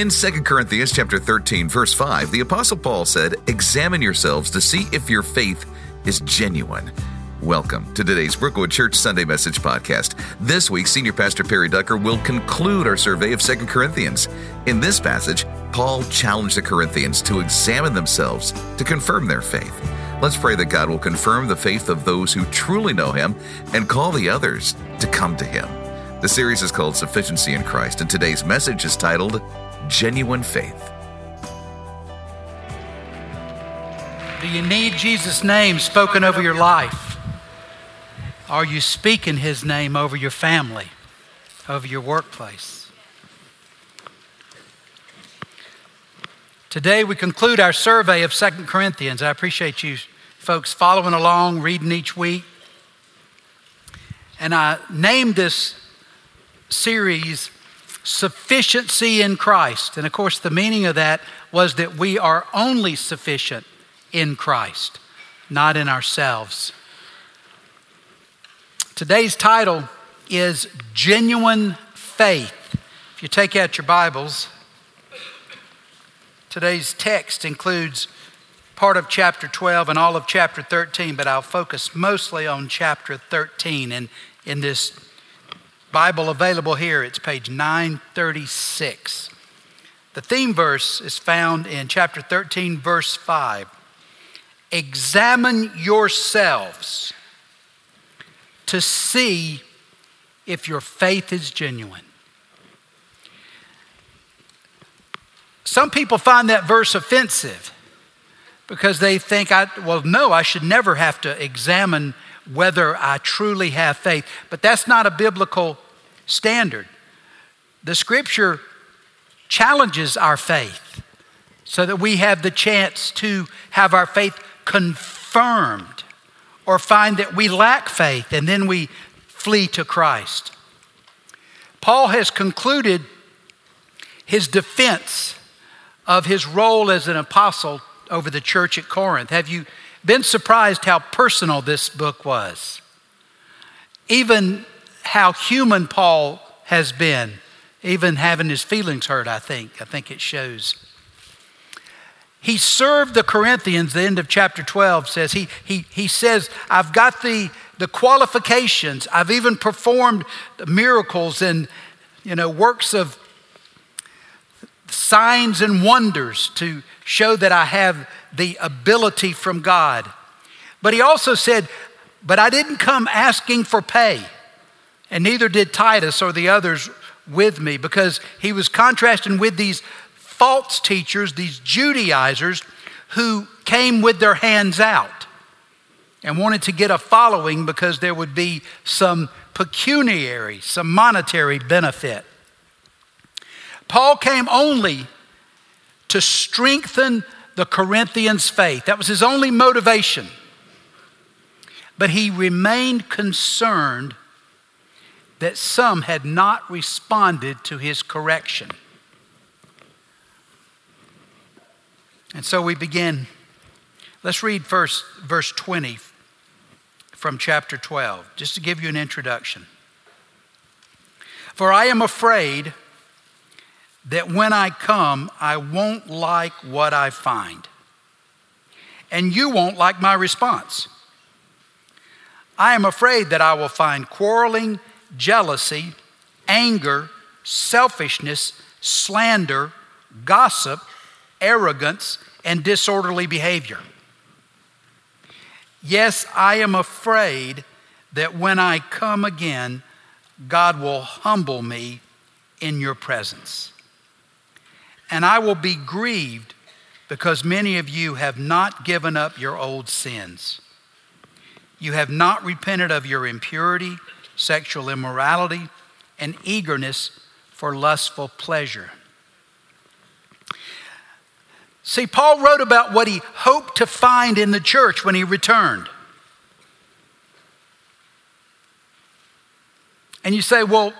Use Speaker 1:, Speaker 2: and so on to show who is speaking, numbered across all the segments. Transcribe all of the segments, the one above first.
Speaker 1: In 2 Corinthians chapter 13 verse 5, the apostle Paul said, "Examine yourselves to see if your faith is genuine." Welcome to today's Brookwood Church Sunday Message Podcast. This week, Senior Pastor Perry Duggar will conclude our survey of 2 Corinthians. In this passage, Paul challenged the Corinthians to examine themselves to confirm their faith. Let's pray that God will confirm the faith of those who truly know Him and call the others to come to Him. The series is called Sufficiency in Christ, and today's message is titled genuine faith.
Speaker 2: Do you need Jesus' name spoken over your life? Are you speaking his name over your family, over your workplace? Today we conclude our survey of Second Corinthians. I appreciate you folks following along, reading each week. And I named this series sufficiency in Christ. And of course, the meaning of that was that we are only sufficient in Christ, not in ourselves. Today's title is Genuine Faith. If you take out your Bibles, today's text includes part of chapter 12 and all of chapter 13, but I'll focus mostly on chapter 13 in, in this Bible available here. It's page 936. The theme verse is found in chapter 13, verse 5. Examine yourselves to see if your faith is genuine. Some people find that verse offensive because they think, I, well, no, I should never have to examine whether I truly have faith. But that's not a biblical standard. The scripture challenges our faith so that we have the chance to have our faith confirmed or find that we lack faith and then we flee to Christ. Paul has concluded his defense of his role as an apostle over the church at Corinth. Have you been surprised how personal this book was. Even how human Paul has been, even having his feelings hurt, I think. I think it shows. He served the Corinthians, the end of chapter 12 says, he, he, he says, I've got the, the qualifications. I've even performed miracles and, you know, works of signs and wonders to show that I have the ability from God. But he also said, But I didn't come asking for pay, and neither did Titus or the others with me, because he was contrasting with these false teachers, these Judaizers, who came with their hands out and wanted to get a following because there would be some pecuniary, some monetary benefit. Paul came only to strengthen the Corinthians' faith. That was his only motivation. But he remained concerned that some had not responded to his correction. And so we begin. Let's read first verse 20 from chapter 12, just to give you an introduction. For I am afraid that when I come, I won't like what I find. And you won't like my response. I am afraid that I will find quarreling, jealousy, anger, selfishness, slander, gossip, arrogance, and disorderly behavior. Yes, I am afraid that when I come again, God will humble me in your presence. And I will be grieved because many of you have not given up your old sins. You have not repented of your impurity, sexual immorality, and eagerness for lustful pleasure. See, Paul wrote about what he hoped to find in the church when he returned. And you say, well,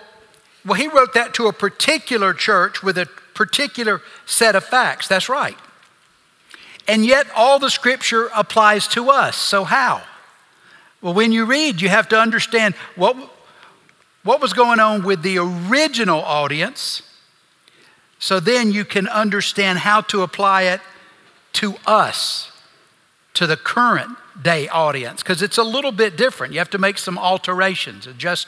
Speaker 2: well, he wrote that to a particular church with a particular set of facts. That's right. And yet, all the scripture applies to us. So, how? Well, when you read, you have to understand what, what was going on with the original audience, So then you can understand how to apply it to us, to the current day audience, because it's a little bit different. You have to make some alterations, adjust.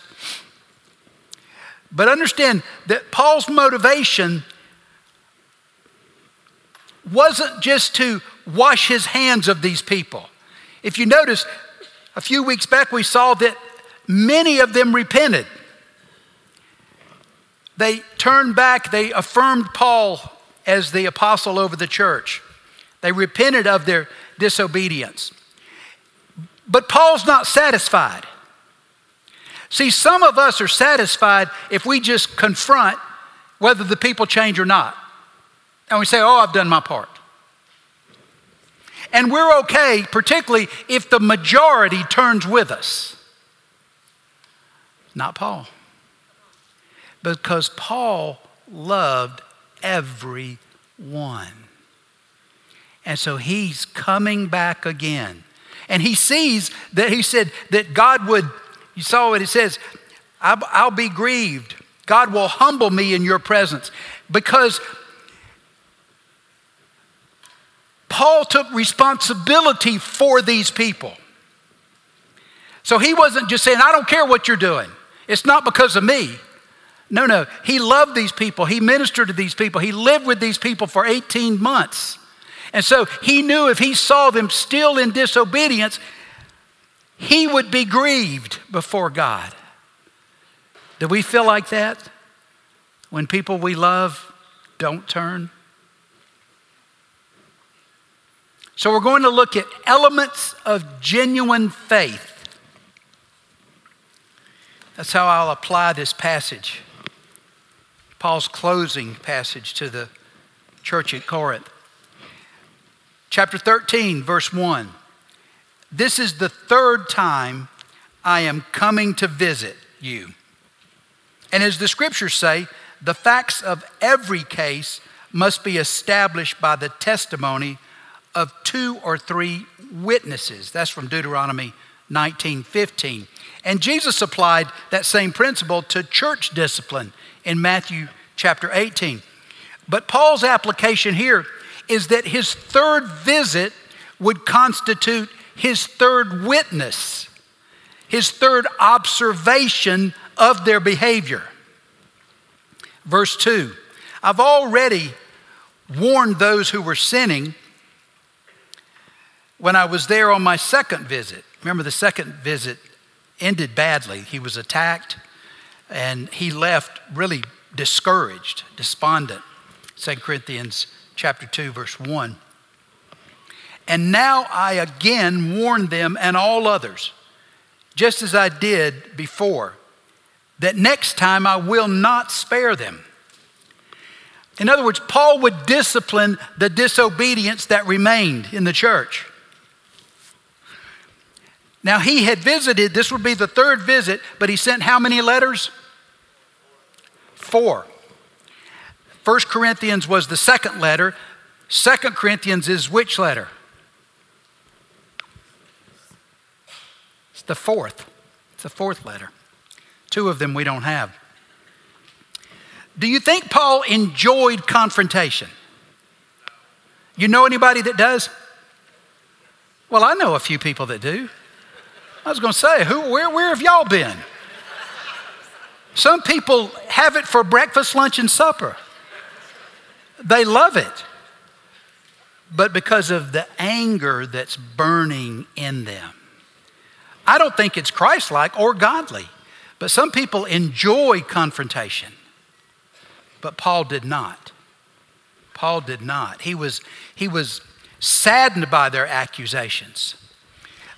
Speaker 2: But understand that Paul's motivation wasn't just to wash his hands of these people. If you notice, a few weeks back we saw that many of them repented. They turned back, they affirmed Paul as the apostle over the church. They repented of their disobedience. But Paul's not satisfied. See, some of us are satisfied if we just confront whether the people change or not. And we say, oh, I've done my part. And we're okay, particularly if the majority turns with us. Not Paul. Because Paul loved everyone. And so he's coming back again. And he sees that he said that God would, you saw what it says, I'll be grieved. God will humble me in your presence. Because Paul took responsibility for these people. So he wasn't just saying, I don't care what you're doing. It's not because of me. No, no. He loved these people. He ministered to these people. He lived with these people for 18 months. And so he knew if he saw them still in disobedience, he would be grieved before God. Do we feel like that when people we love don't turn? So we're going to look at elements of genuine faith. That's how I'll apply this passage. Paul's closing passage to the church at Corinth. Chapter 13, verse 1. This is the third time I am coming to visit you. And as the scriptures say, the facts of every case must be established by the testimony of two or three witnesses. That's from Deuteronomy 19 15. And Jesus applied that same principle to church discipline in Matthew chapter 18. But Paul's application here is that his third visit would constitute his third witness, his third observation of their behavior. Verse 2 I've already warned those who were sinning when I was there on my second visit, remember the second visit ended badly. He was attacked and he left really discouraged, despondent. 2 Corinthians chapter 2 verse 1. And now I again warn them and all others, just as I did before, that next time I will not spare them. In other words, Paul would discipline the disobedience that remained in the church. Now, he had visited, this would be the third visit, but he sent how many letters? Four. First Corinthians was the second letter. Second Corinthians is which letter? It's the fourth. It's the fourth letter. Two of them we don't have. Do you think Paul enjoyed confrontation? You know anybody that does? Well, I know a few people that do. I was going to say, who, where, where have y'all been? Some people have it for breakfast, lunch, and supper. They love it. But because of the anger that's burning in them. I don't think it's Christ like or godly, but some people enjoy confrontation. But Paul did not. Paul did not. He was, he was saddened by their accusations.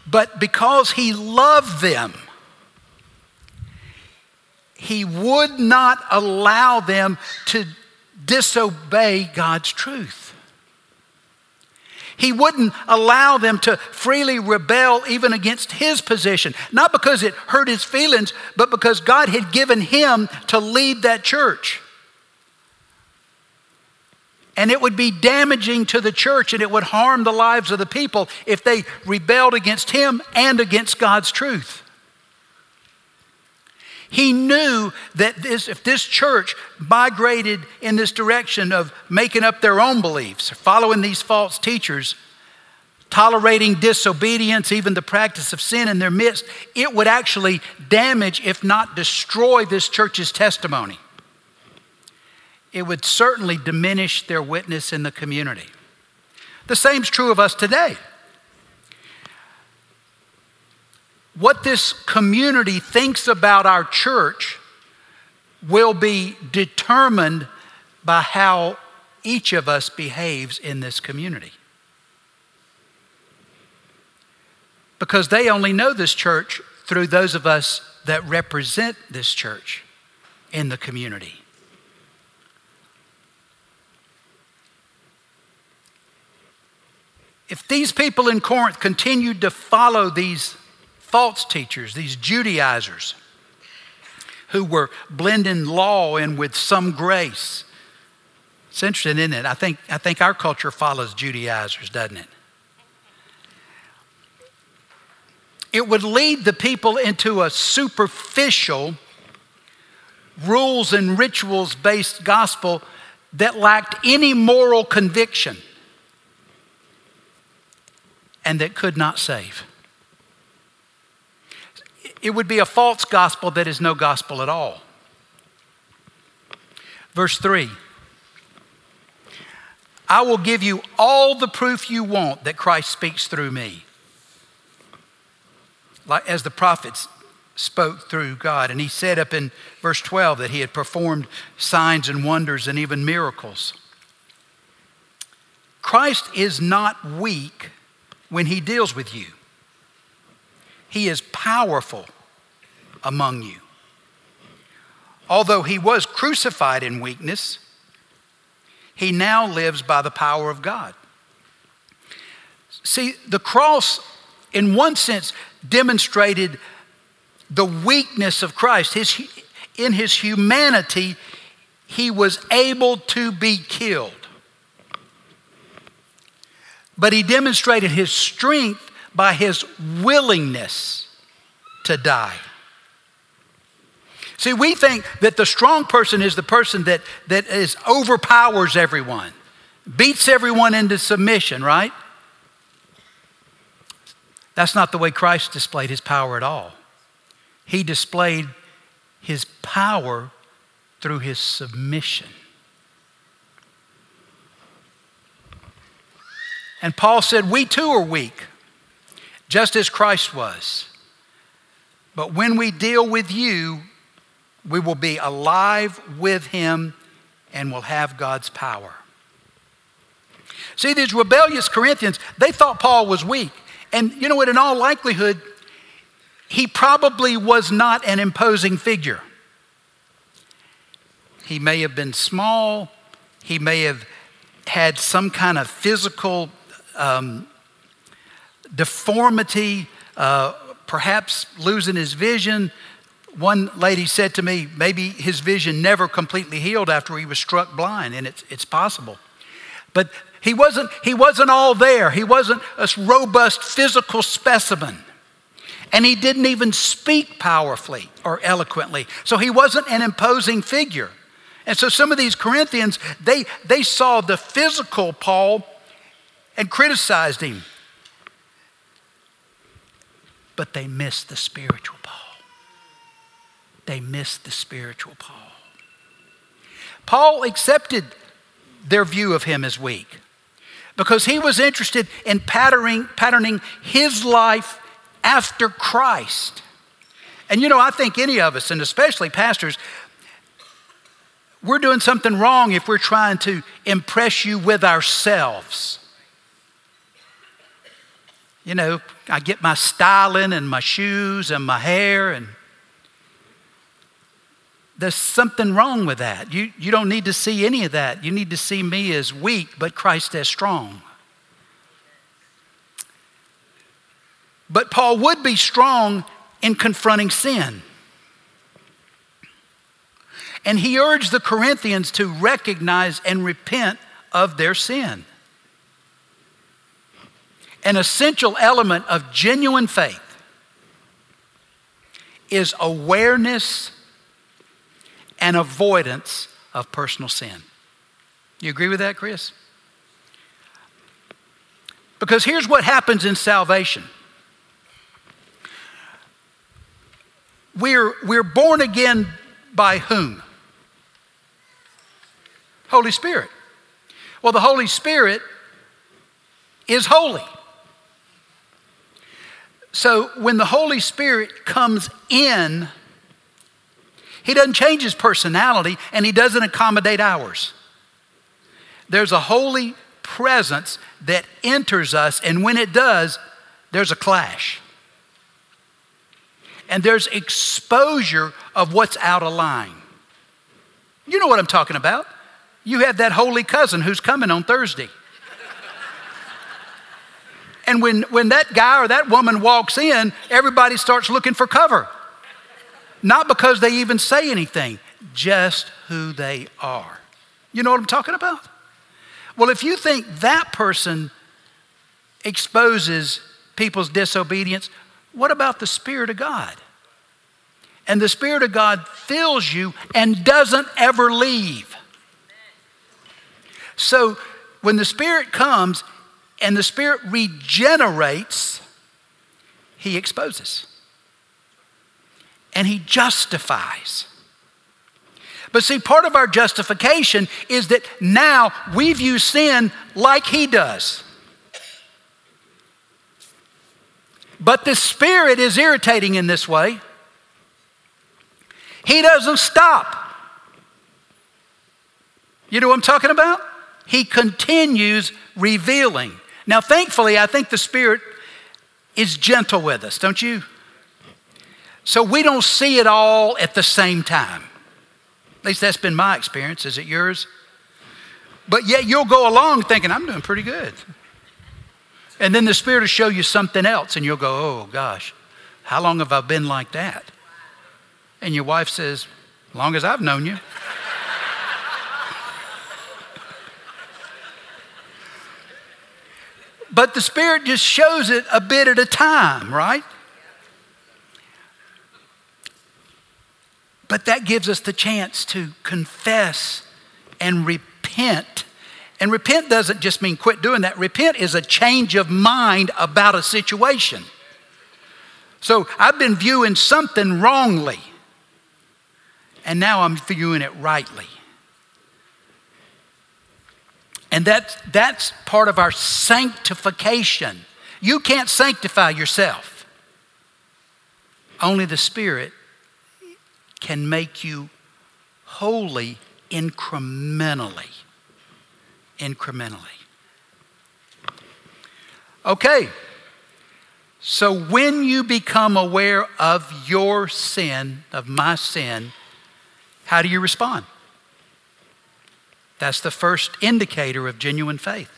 Speaker 2: But because he loved them, he would not allow them to disobey God's truth. He wouldn't allow them to freely rebel even against his position, not because it hurt his feelings, but because God had given him to lead that church. And it would be damaging to the church and it would harm the lives of the people if they rebelled against him and against God's truth. He knew that this, if this church migrated in this direction of making up their own beliefs, following these false teachers, tolerating disobedience, even the practice of sin in their midst, it would actually damage, if not destroy, this church's testimony. It would certainly diminish their witness in the community. The same is true of us today. what this community thinks about our church will be determined by how each of us behaves in this community. Because they only know this church through those of us that represent this church in the community. If these people in Corinth continued to follow these false teachers, these Judaizers, who were blending law in with some grace. It's interesting, isn't it? I think, I think our culture follows Judaizers, doesn't it? It would lead the people into a superficial, rules and rituals based gospel that lacked any moral conviction and that could not save it would be a false gospel that is no gospel at all. Verse 3 I will give you all the proof you want that Christ speaks through me. Like as the prophets spoke through God. And he said up in verse 12 that he had performed signs and wonders and even miracles. Christ is not weak when he deals with you. He is powerful among you. Although he was crucified in weakness, he now lives by the power of God. See, the cross, in one sense, demonstrated the weakness of Christ. His, in his humanity, he was able to be killed. But he demonstrated his strength by his willingness to die. See, we think that the strong person is the person that, that is overpowers everyone, beats everyone into submission, right? That's not the way Christ displayed his power at all. He displayed his power through his submission. And Paul said, We too are weak, just as Christ was. But when we deal with you, we will be alive with him and will have God's power. See, these rebellious Corinthians, they thought Paul was weak. And you know what, in all likelihood, he probably was not an imposing figure. He may have been small, he may have had some kind of physical um, deformity, uh, perhaps losing his vision, one lady said to me, maybe his vision never completely healed after he was struck blind, and it's, it's possible. But he wasn't, he wasn't all there. He wasn't a robust physical specimen. And he didn't even speak powerfully or eloquently. So he wasn't an imposing figure. And so some of these Corinthians, they, they saw the physical Paul and criticized him. But they missed the spiritual Paul they missed the spiritual Paul. Paul accepted their view of him as weak because he was interested in patterning, patterning his life after Christ. And you know, I think any of us, and especially pastors, we're doing something wrong if we're trying to impress you with ourselves. You know, I get my styling and my shoes and my hair and there's something wrong with that. You, you don't need to see any of that. You need to see me as weak, but Christ as strong. But Paul would be strong in confronting sin. And he urged the Corinthians to recognize and repent of their sin. An essential element of genuine faith is awareness and avoidance of personal sin. You agree with that, Chris? Because here's what happens in salvation we're, we're born again by whom? Holy Spirit. Well, the Holy Spirit is holy. So when the Holy Spirit comes in, he doesn't change his personality and he doesn't accommodate ours. There's a holy presence that enters us, and when it does, there's a clash. And there's exposure of what's out of line. You know what I'm talking about. You have that holy cousin who's coming on Thursday. And when, when that guy or that woman walks in, everybody starts looking for cover. Not because they even say anything, just who they are. You know what I'm talking about? Well, if you think that person exposes people's disobedience, what about the Spirit of God? And the Spirit of God fills you and doesn't ever leave. So when the Spirit comes and the Spirit regenerates, He exposes and He justifies. But see, part of our justification is that now we view sin like He does. But the Spirit is irritating in this way. He doesn't stop. You know what I'm talking about? He continues revealing. Now, thankfully, I think the Spirit is gentle with us, don't you? So we don't see it all at the same time. At least that's been my experience. Is it yours? But yet you'll go along thinking, I'm doing pretty good. And then the Spirit will show you something else, and you'll go, oh gosh, how long have I been like that? And your wife says, long as I've known you. But the Spirit just shows it a bit at a time, right? But that gives us the chance to confess and repent. And repent doesn't just mean quit doing that. Repent is a change of mind about a situation. So I've been viewing something wrongly, and now I'm viewing it rightly. And that's, that's part of our sanctification. You can't sanctify yourself, only the Spirit can make you holy incrementally. Incrementally. Okay, so when you become aware of your sin, of my sin, how do you respond? That's the first indicator of genuine faith.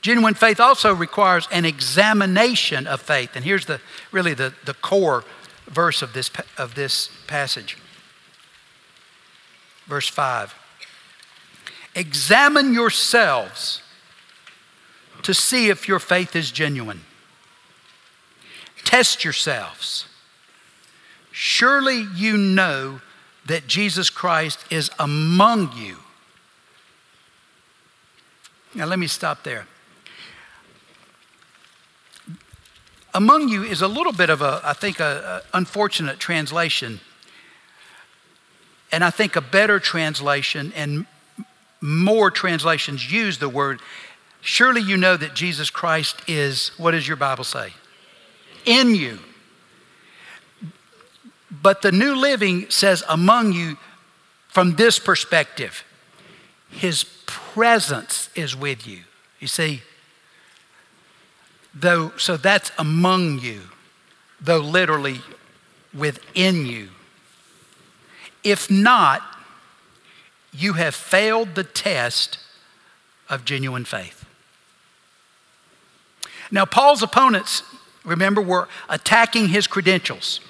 Speaker 2: Genuine faith also requires an examination of faith. And here's the really the, the core verse of this, of this passage verse 5. Examine yourselves to see if your faith is genuine. Test yourselves. Surely you know that Jesus Christ is among you. Now, let me stop there. Among you is a little bit of a, I think, a, a unfortunate translation and I think a better translation and more translations use the word, surely you know that Jesus Christ is, what does your Bible say? In you. But the New Living says among you from this perspective. His presence is with you. You see, though, so that's among you, though literally within you. If not, you have failed the test of genuine faith. Now, Paul's opponents, remember, were attacking his credentials.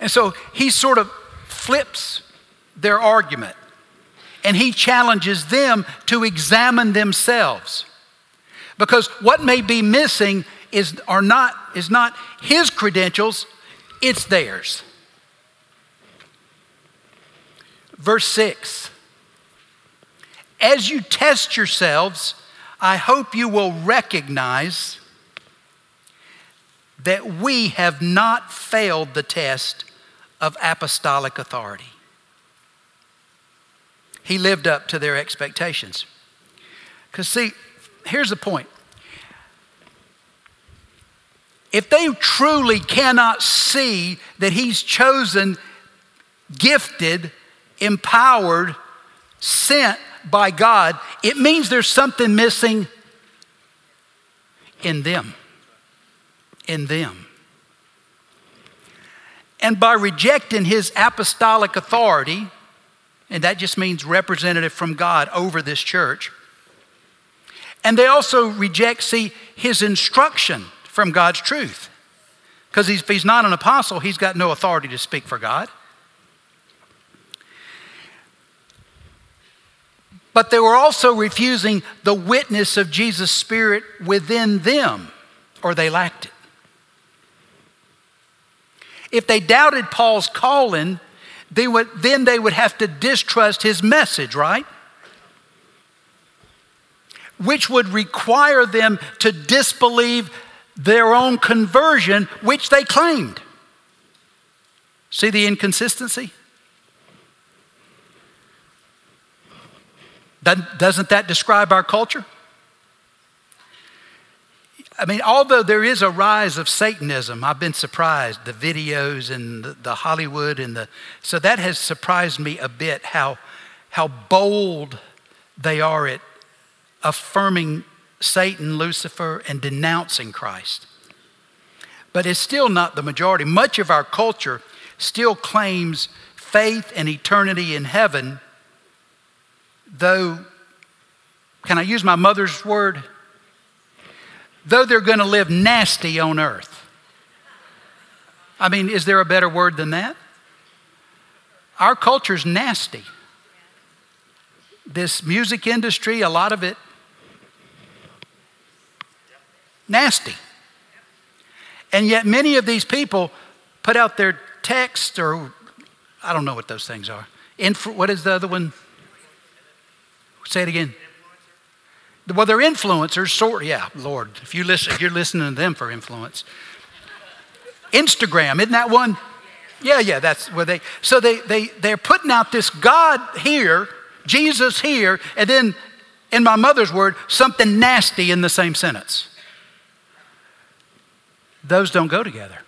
Speaker 2: And so he sort of flips their argument and he challenges them to examine themselves. Because what may be missing is, are not, is not his credentials, it's theirs. Verse 6 As you test yourselves, I hope you will recognize that we have not failed the test of apostolic authority. He lived up to their expectations. Because, see, here's the point. If they truly cannot see that He's chosen, gifted, empowered, sent by God, it means there's something missing in them. In them. And by rejecting his apostolic authority, and that just means representative from God over this church, and they also reject, see, his instruction from God's truth. Because if he's not an apostle, he's got no authority to speak for God. But they were also refusing the witness of Jesus' Spirit within them, or they lacked it. If they doubted Paul's calling, they would, then they would have to distrust his message, right? Which would require them to disbelieve their own conversion, which they claimed. See the inconsistency? Doesn't that describe our culture? I mean, although there is a rise of Satanism, I've been surprised. The videos and the, the, Hollywood and the. So that has surprised me a bit how, how bold they are at affirming Satan, Lucifer, and denouncing Christ. But it's still not the majority. Much of our culture still claims faith and eternity in heaven, though, can I use my mother's word? Though they're going to live nasty on earth. I mean, is there a better word than that? Our culture's nasty. This music industry, a lot of it Nasty. And yet, many of these people put out their text, or I don't know what those things are. Influ- what is the other one? Say it again. Well, they're influencers, sort. Yeah, Lord, if you listen, if you're listening to them for influence. Instagram, isn't that one? Yeah, yeah, that's where they. So they they they're putting out this God here, Jesus here, and then, in my mother's word, something nasty in the same sentence. Those don't go together.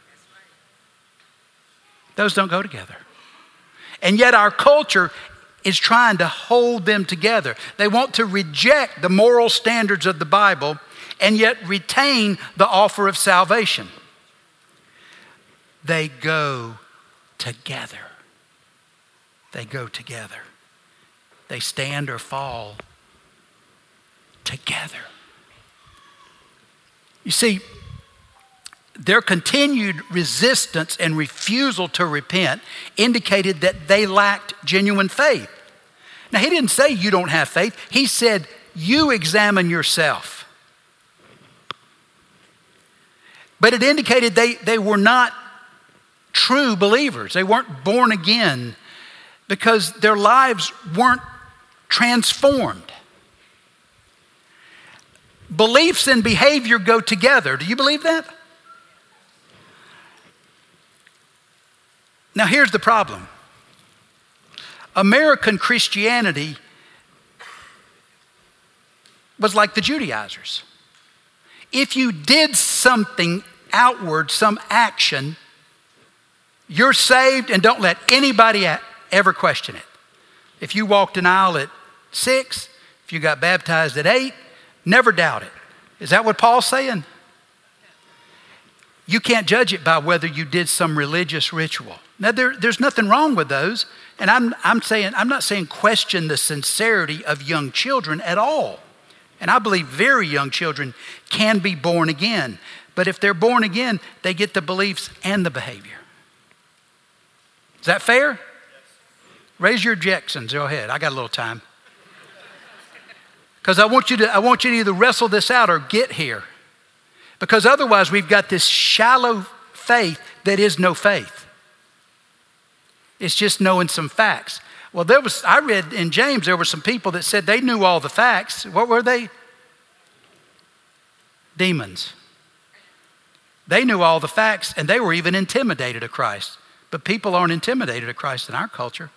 Speaker 2: Those don't go together. And yet, our culture is trying to hold them together. They want to reject the moral standards of the Bible and yet retain the offer of salvation. They go together. They go together. They stand or fall together. You see, their continued resistance and refusal to repent indicated that they lacked genuine faith. Now, he didn't say you don't have faith, he said you examine yourself. But it indicated they, they were not true believers, they weren't born again because their lives weren't transformed. Beliefs and behavior go together. Do you believe that? Now, here's the problem American Christianity was like the Judaizers. If you did something outward, some action, you're saved and don't let anybody ever question it. If you walked an aisle at six, if you got baptized at eight, never doubt it. Is that what Paul's saying? You can't judge it by whether you did some religious ritual. Now, there, there's nothing wrong with those. And I'm, I'm, saying, I'm not saying question the sincerity of young children at all. And I believe very young children can be born again. But if they're born again, they get the beliefs and the behavior. Is that fair? Yes. Raise your objections. Go ahead. I got a little time. Because I want you to I want you to either wrestle this out or get here. Because otherwise we've got this shallow faith that is no faith. It's just knowing some facts. Well, there was, I read in James, there were some people that said they knew all the facts. What were they? Demons. They knew all the facts and they were even intimidated of Christ. But people aren't intimidated of Christ in our culture.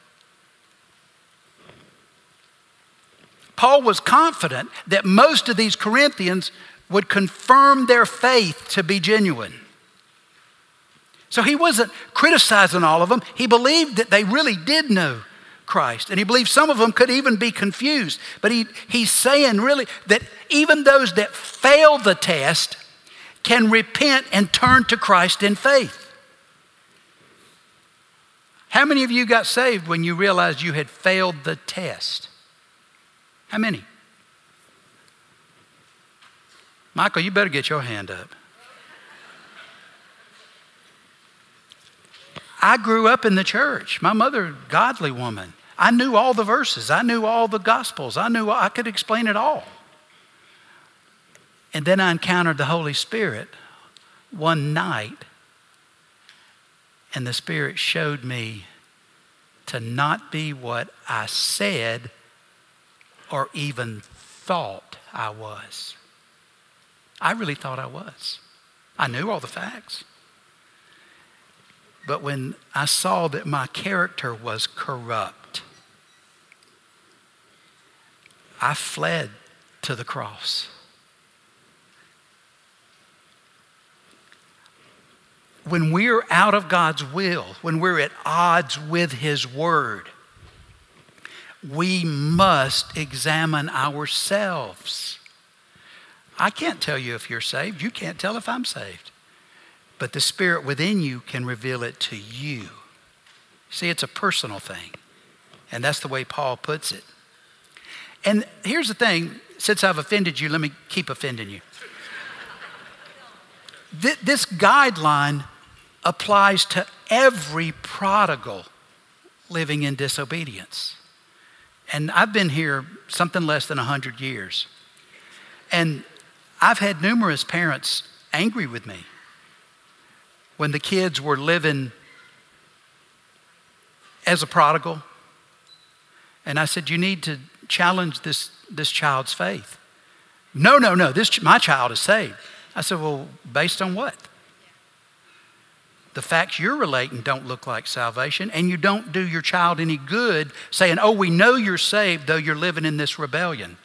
Speaker 2: Paul was confident that most of these Corinthians would confirm their faith to be genuine. So he wasn't criticizing all of them. He believed that they really did know Christ. And he believed some of them could even be confused. But he, he's saying really that even those that fail the test can repent and turn to Christ in faith. How many of you got saved when you realized you had failed the test? How many? Michael, you better get your hand up. I grew up in the church. My mother, godly woman. I knew all the verses. I knew all the gospels. I knew I could explain it all. And then I encountered the Holy Spirit one night, and the Spirit showed me to not be what I said or even thought I was. I really thought I was. I knew all the facts. But when I saw that my character was corrupt, I fled to the cross. When we're out of God's will, when we're at odds with His Word, we must examine ourselves. I can't tell you if you're saved. You can't tell if I'm saved. But the Spirit within you can reveal it to you. See, it's a personal thing. And that's the way Paul puts it. And here's the thing since I've offended you, let me keep offending you. This guideline applies to every prodigal living in disobedience. And I've been here something less than 100 years. And I've had numerous parents angry with me when the kids were living as a prodigal. And I said, You need to challenge this, this child's faith. No, no, no, this, my child is saved. I said, Well, based on what? the facts you're relating don't look like salvation, and you don't do your child any good saying, Oh, we know you're saved, though you're living in this rebellion.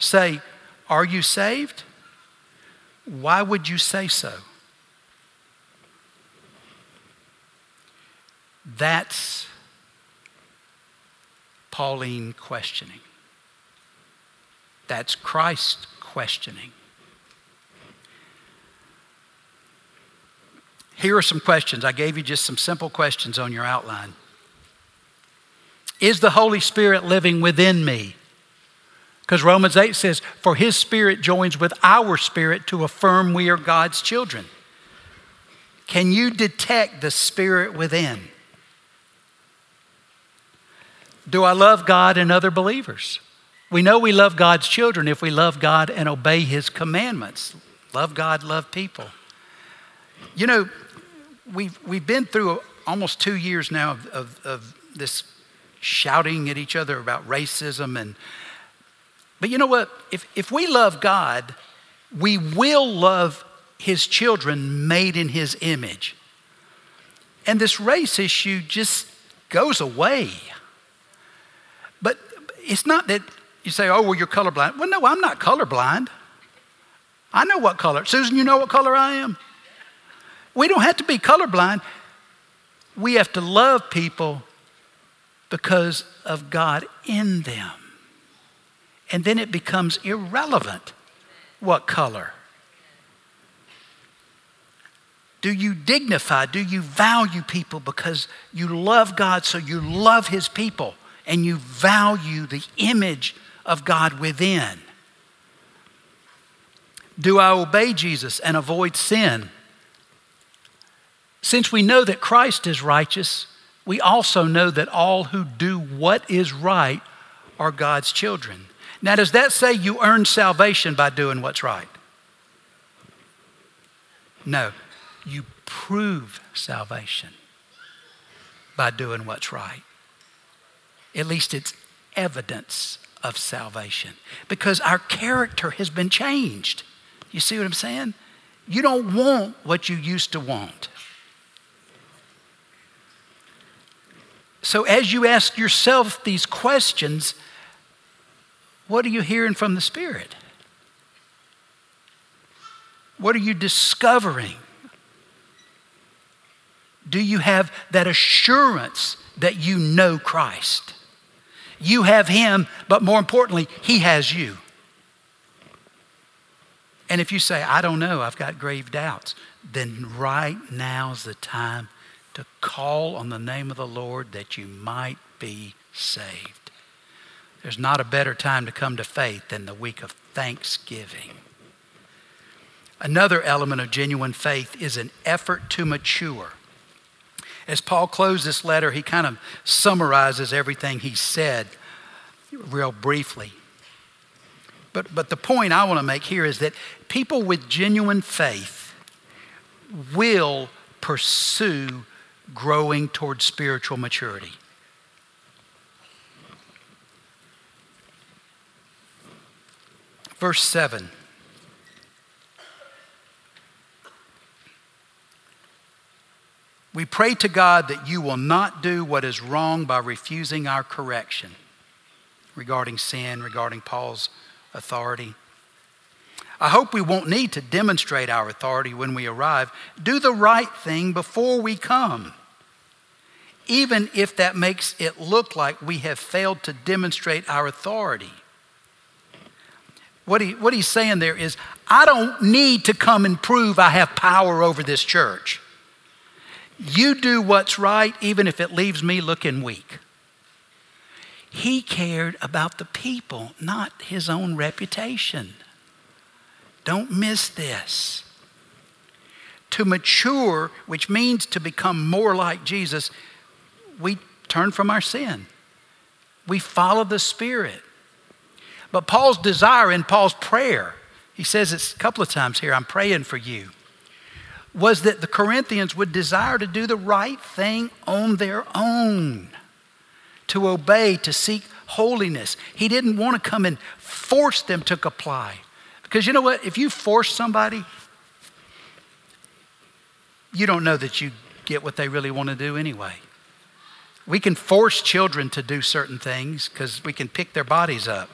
Speaker 2: Say, Are you saved? Why would you say so? That's Pauline questioning. That's Christ questioning. Here are some questions. I gave you just some simple questions on your outline. Is the Holy Spirit living within me? Because Romans 8 says, For his spirit joins with our spirit to affirm we are God's children. Can you detect the spirit within? Do I love God and other believers? We know we love God's children if we love God and obey his commandments. Love God, love people. You know, we've, we've been through almost two years now of, of, of this shouting at each other about racism and but you know what if, if we love god we will love his children made in his image and this race issue just goes away but it's not that you say oh well you're colorblind well no i'm not colorblind i know what color susan you know what color i am we don't have to be colorblind. We have to love people because of God in them. And then it becomes irrelevant what color. Do you dignify? Do you value people because you love God, so you love His people and you value the image of God within? Do I obey Jesus and avoid sin? Since we know that Christ is righteous, we also know that all who do what is right are God's children. Now, does that say you earn salvation by doing what's right? No. You prove salvation by doing what's right. At least it's evidence of salvation because our character has been changed. You see what I'm saying? You don't want what you used to want. So, as you ask yourself these questions, what are you hearing from the Spirit? What are you discovering? Do you have that assurance that you know Christ? You have Him, but more importantly, He has you. And if you say, I don't know, I've got grave doubts, then right now's the time to call on the name of the Lord that you might be saved. There's not a better time to come to faith than the week of Thanksgiving. Another element of genuine faith is an effort to mature. As Paul closed this letter, he kind of summarizes everything he said real briefly. But, but the point I want to make here is that people with genuine faith will pursue growing towards spiritual maturity. Verse 7. We pray to God that you will not do what is wrong by refusing our correction regarding sin, regarding Paul's authority. I hope we won't need to demonstrate our authority when we arrive. Do the right thing before we come, even if that makes it look like we have failed to demonstrate our authority. What, he, what he's saying there is, I don't need to come and prove I have power over this church. You do what's right, even if it leaves me looking weak. He cared about the people, not his own reputation. Don't miss this. To mature, which means to become more like Jesus, we turn from our sin. We follow the Spirit. But Paul's desire in Paul's prayer, he says it a couple of times here I'm praying for you, was that the Corinthians would desire to do the right thing on their own to obey, to seek holiness. He didn't want to come and force them to comply. Because you know what? If you force somebody, you don't know that you get what they really want to do anyway. We can force children to do certain things because we can pick their bodies up.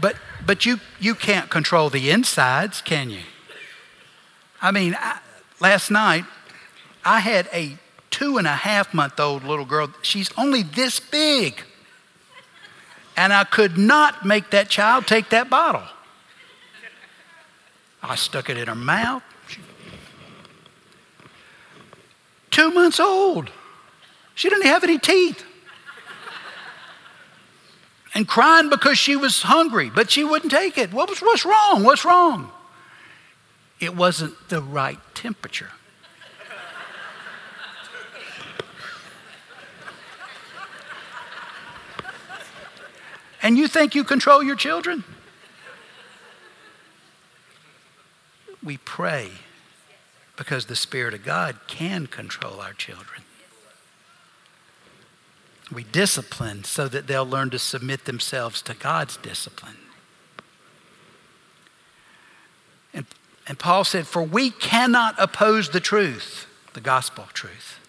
Speaker 2: But, but you, you can't control the insides, can you? I mean, I, last night I had a two and a half month old little girl. She's only this big. And I could not make that child take that bottle. I stuck it in her mouth. Two months old. She didn't have any teeth. And crying because she was hungry, but she wouldn't take it. What was, what's wrong? What's wrong? It wasn't the right temperature. And you think you control your children? We pray because the Spirit of God can control our children. We discipline so that they'll learn to submit themselves to God's discipline. And, Paul said, For we cannot oppose the truth, the gospel truth,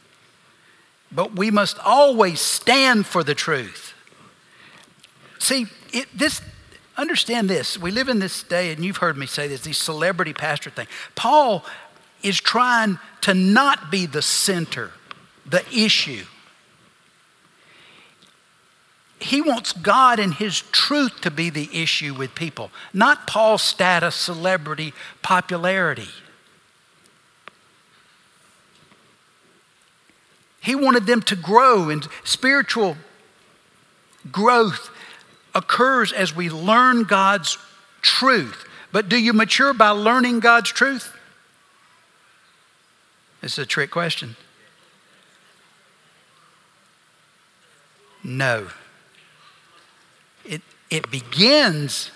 Speaker 2: but we must always stand for the truth. See, it, this, understand this. We live in this day, and you've heard me say this, these celebrity pastor thing. Paul is trying to not be the center, the issue. He wants God and His truth to be the issue with people, not Paul's status, celebrity, popularity. He wanted them to grow in spiritual growth occurs as we learn God's truth. But do you mature by learning God's truth? This is a trick question. No. It, begins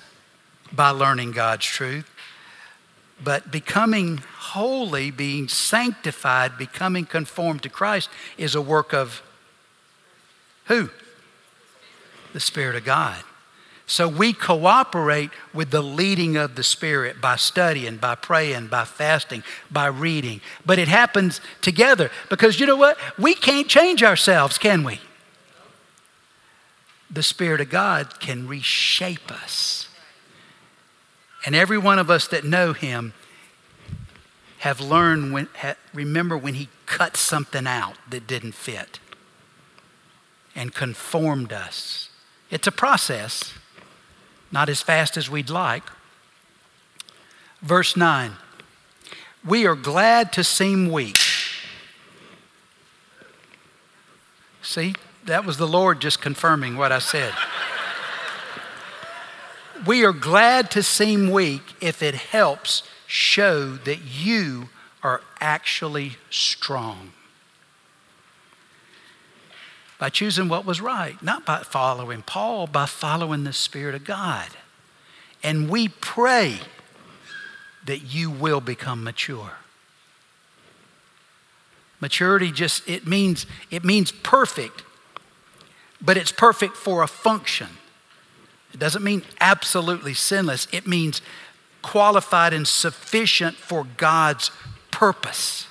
Speaker 2: by learning God's truth, But becoming holy, being sanctified, becoming conformed to Christ is a work of who? The Spirit of God. So we cooperate with the leading of the Spirit by studying, by praying, by fasting, by reading. But it happens together because you know what? We can't change ourselves, can we? The Spirit of God can reshape us. And every one of us that know Him have learned when, ha, remember when He cut something out that didn't fit and conformed us. It's a process not as fast as we'd like. Verse 9 We are glad to seem weak. See, that was the Lord just confirming what I said. we are glad to seem weak if it helps show that you are actually strong by choosing what was right, not by following Paul, by following the Spirit of God. And we pray that you will become mature. Maturity just it means it means perfect, but it's perfect for a function. It doesn't mean absolutely sinless. It means qualified and sufficient for God's purpose.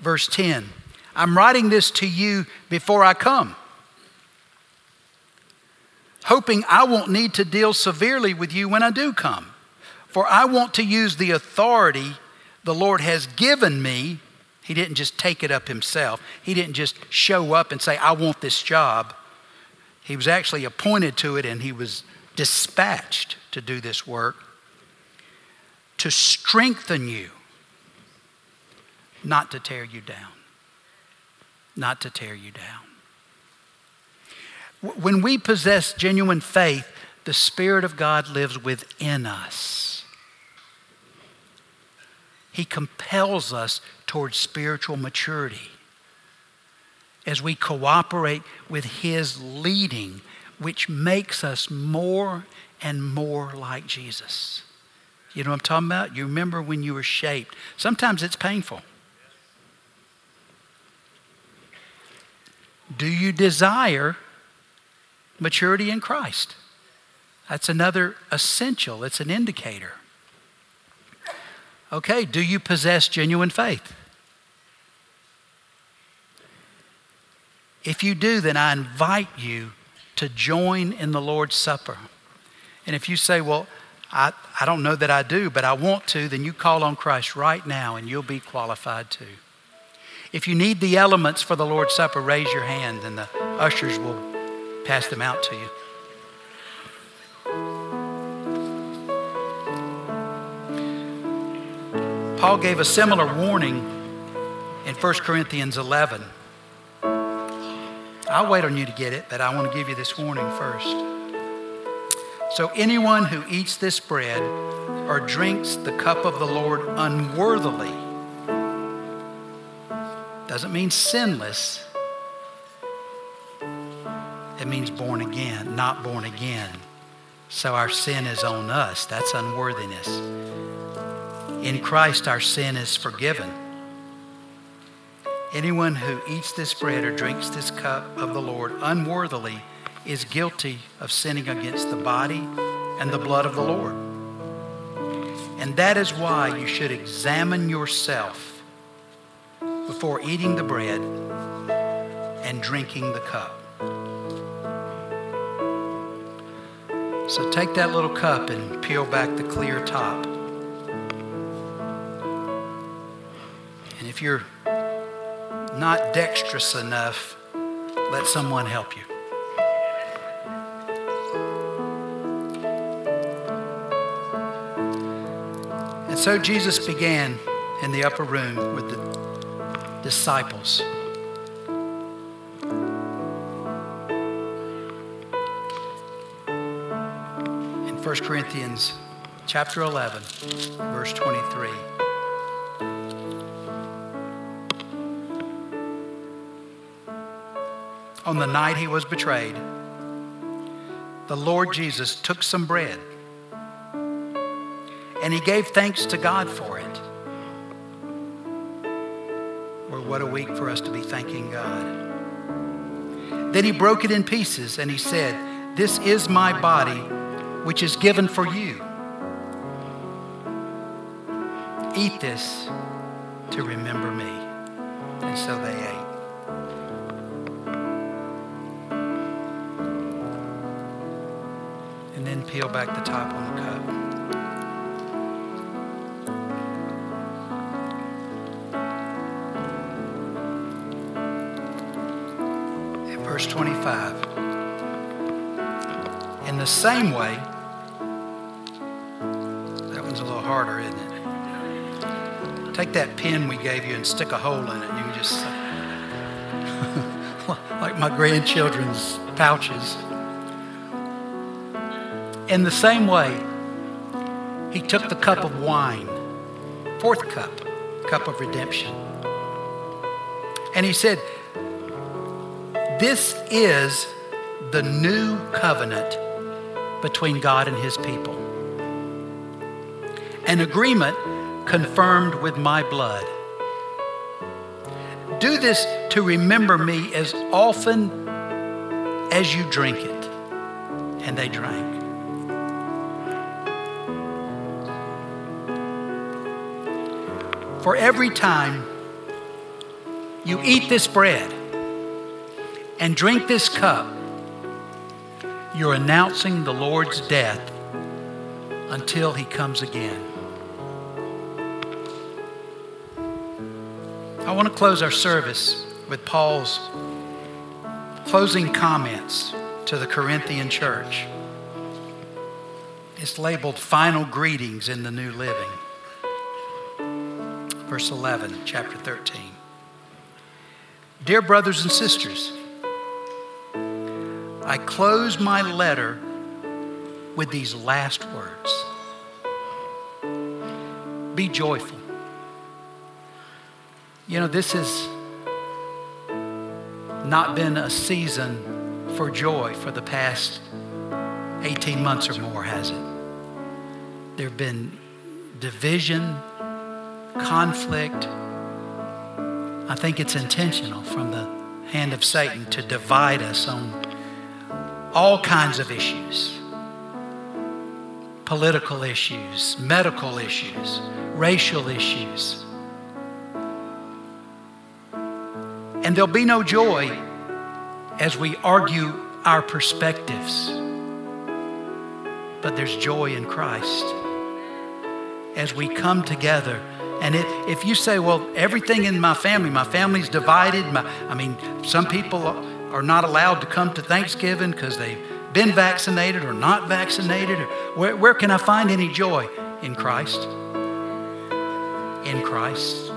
Speaker 2: Verse 10 I'm writing this to you before I come, hoping I won't need to deal severely with you when I do come. For I want to use the authority the Lord has given me. He didn't just take it up himself, He didn't just show up and say, I want this job. He was actually appointed to it and he was dispatched to do this work to strengthen you, not to tear you down not to tear you down. When we possess genuine faith, the Spirit of God lives within us. He compels us towards spiritual maturity as we cooperate with His leading, which makes us more and more like Jesus. You know what I'm talking about? You remember when you were shaped. Sometimes it's painful. Do you desire maturity in Christ? That's another essential, it's an indicator. Okay, do you possess genuine faith? If you do, then I invite you to join in the Lord's Supper. And if you say, Well, I, I don't know that I do, but I want to, then you call on Christ right now and you'll be qualified to. If you need the elements for the Lord's Supper, raise your hand and the ushers will pass them out to you. Paul gave a similar warning in 1 Corinthians 11. I'll wait on you to get it, but I want to give you this warning first. So, anyone who eats this bread or drinks the cup of the Lord unworthily, doesn't mean sinless. It means born again, not born again. So our sin is on us. That's unworthiness. In Christ, our sin is forgiven. Anyone who eats this bread or drinks this cup of the Lord unworthily is guilty of sinning against the body and the blood of the Lord. And that is why you should examine yourself before eating the bread and drinking the cup. So take that little cup and peel back the clear top. If you're not dexterous enough, let someone help you. And so Jesus began in the upper room with the disciples. In 1 Corinthians chapter 11, verse 23. On the night he was betrayed, the Lord Jesus took some bread. and he gave thanks to God for it. Well, what a week for us to be thanking God. Then he broke it in pieces and he said, This is my body, which is given for you. Eat this to remember me. And so they peel back the top on the cup. verse 25. In the same way, that one's a little harder, isn't it? Take that pin we gave you and stick a hole in it, and you can just, like my grandchildren's pouches. In the same way, he took the cup of wine, fourth cup, cup of redemption. And he said, this is the new covenant between God and his people. An agreement confirmed with my blood. Do this to remember me as often as you drink it. And they drank. For every time you eat this bread and drink this cup, you're announcing the Lord's death until he comes again. I want to close our service with Paul's closing comments to the Corinthian church. It's labeled Final Greetings in the New Living. Verse 11, chapter 13. Dear brothers and sisters, I close my letter with these last words Be joyful. You know, this has not been a season for joy for the past 18 months or more, has it? There have been division, conflict. I think it's intentional from the hand of Satan to divide us on all kinds of issues political issues, medical issues, racial issues. And there'll be no joy as we argue our perspectives. But there's joy in Christ as we come together. And it, if you say, well, everything in my family, my family's divided, my, I mean, some people are not allowed to come to Thanksgiving because they've been vaccinated or not vaccinated? Or where, where can I find any joy? In Christ. In Christ.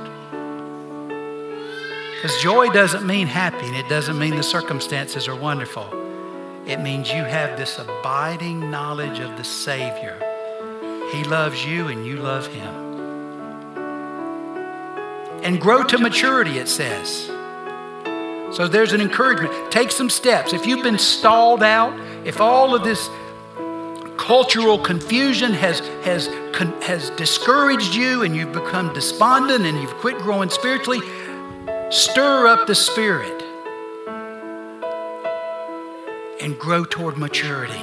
Speaker 2: Because joy doesn't mean happy and it doesn't mean the circumstances are wonderful. It means you have this abiding knowledge of the Savior. He loves you and you love Him. And grow to maturity, it says. So there's an encouragement. Take some steps. If you've been stalled out, if all of this cultural confusion has, has, has discouraged you and you've become despondent and you've quit growing spiritually, stir up the spirit and grow toward maturity.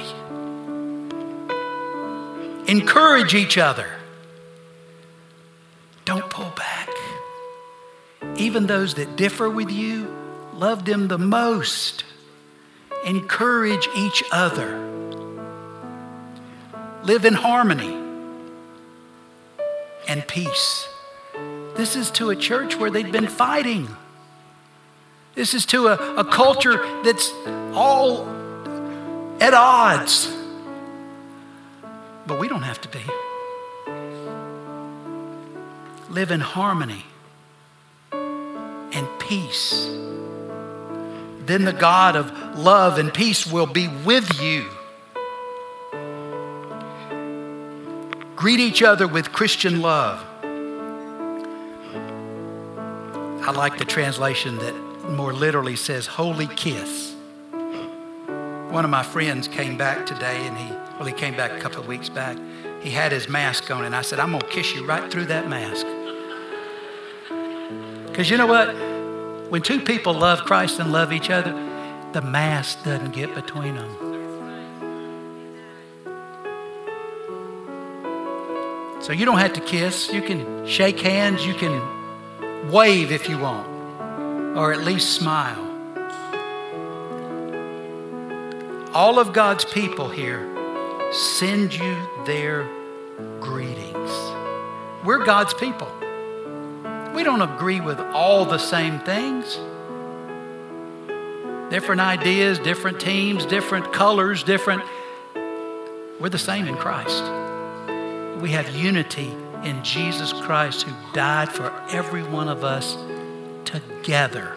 Speaker 2: Encourage each other. Don't pull back. Even those that differ with you, love them the most. Encourage each other. Live in harmony and peace. This is to a church where they've been fighting. This is to a, a culture that's all at odds. But we don't have to be. Live in harmony and peace then the God of love and peace will be with you. Greet each other with Christian love. I like the translation that more literally says, Holy kiss. One of my friends came back today, and he, well, he came back a couple of weeks back, he had his mask on, and I said, I'm going to kiss you right through that mask. Because you know what? When two people love Christ and love each other, the mask doesn't get between them. So you don't have to kiss. You can shake hands. You can wave if you want, or at least smile. All of God's people here send you their greetings. We're God's people. We don't agree with all the same things. Different ideas, different teams, different colors, different. We're the same in Christ. We have unity in Jesus Christ who died for every one of us together.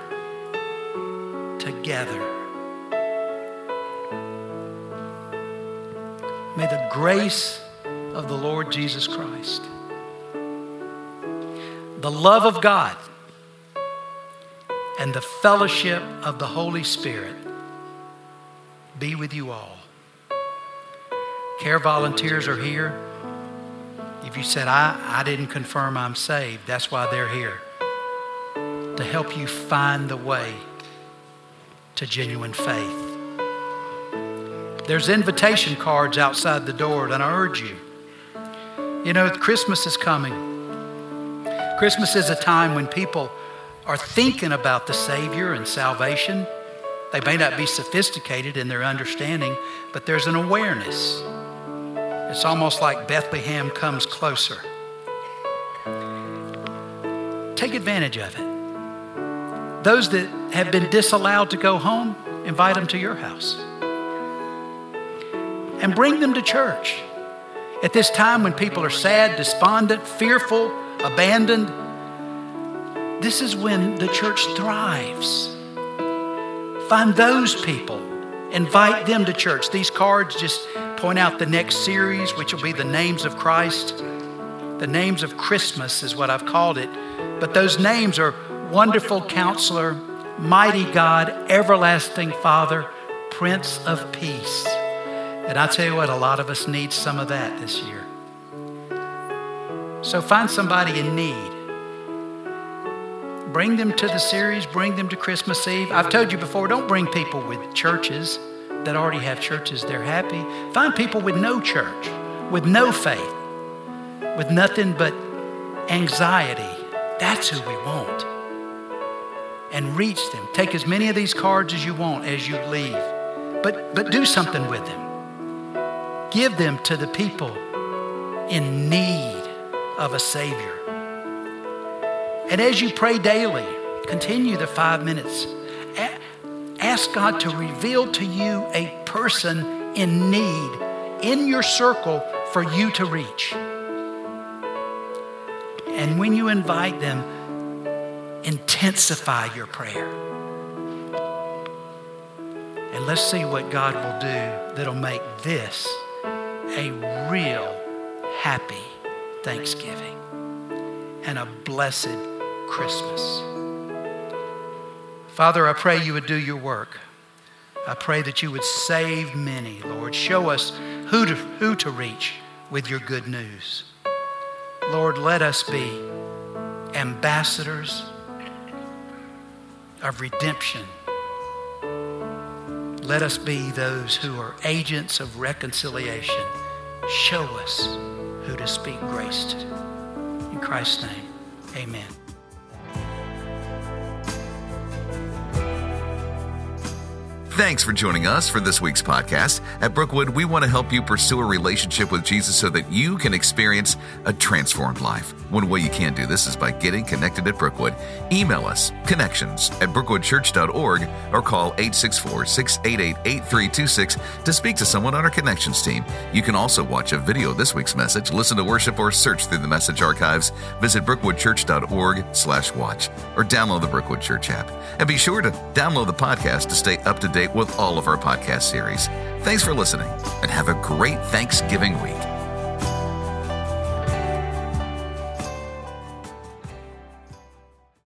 Speaker 2: Together. May the grace of the Lord Jesus Christ, the love of God, and the fellowship of the Holy Spirit be with you all. Care volunteers are here. If you said, I, I didn't confirm I'm saved, that's why they're here. To help you find the way to genuine faith. There's invitation cards outside the door, and I urge you. You know, Christmas is coming. Christmas is a time when people are thinking about the Savior and salvation. They may not be sophisticated in their understanding, but there's an awareness. It's almost like Bethlehem comes closer. Take advantage of it. Those that have been disallowed to go home, invite them to your house. And bring them to church. At this time when people are sad, despondent, fearful, abandoned, this is when the church thrives. Find those people, invite them to church. These cards just point out the next series, which will be the names of Christ. The names of Christmas is what I've called it. But those names are Wonderful Counselor, Mighty God, Everlasting Father, Prince of Peace. And I tell you what, a lot of us need some of that this year. So find somebody in need. Bring them to the series, bring them to Christmas Eve. I've told you before, don't bring people with churches that already have churches they're happy. Find people with no church, with no faith, with nothing but anxiety. That's who we want. And reach them. Take as many of these cards as you want as you leave. But, but do something with them. Give them to the people in need of a Savior. And as you pray daily, continue the five minutes. Ask God to reveal to you a person in need in your circle for you to reach. And when you invite them, intensify your prayer. And let's see what God will do that'll make this a real happy Thanksgiving and a blessed Christmas. Father, I pray you would do your work. I pray that you would save many, Lord. Show us who to, who to reach with your good news. Lord, let us be ambassadors of redemption. Let us be those who are agents of reconciliation. Show us who to speak grace to. In Christ's name, amen.
Speaker 1: Thanks for joining us for this week's podcast. At Brookwood, we want to help you pursue a relationship with Jesus so that you can experience a transformed life. One way you can do this is by getting connected at Brookwood. Email us connections at brookwoodchurch.org or call 864 688 8326 to speak to someone on our connections team. You can also watch a video of this week's message, listen to worship, or search through the message archives. Visit brookwoodchurch.org slash watch or download the Brookwood Church app. And be sure to download the podcast to stay up to date with all of our podcast series. Thanks for listening and have a great Thanksgiving week.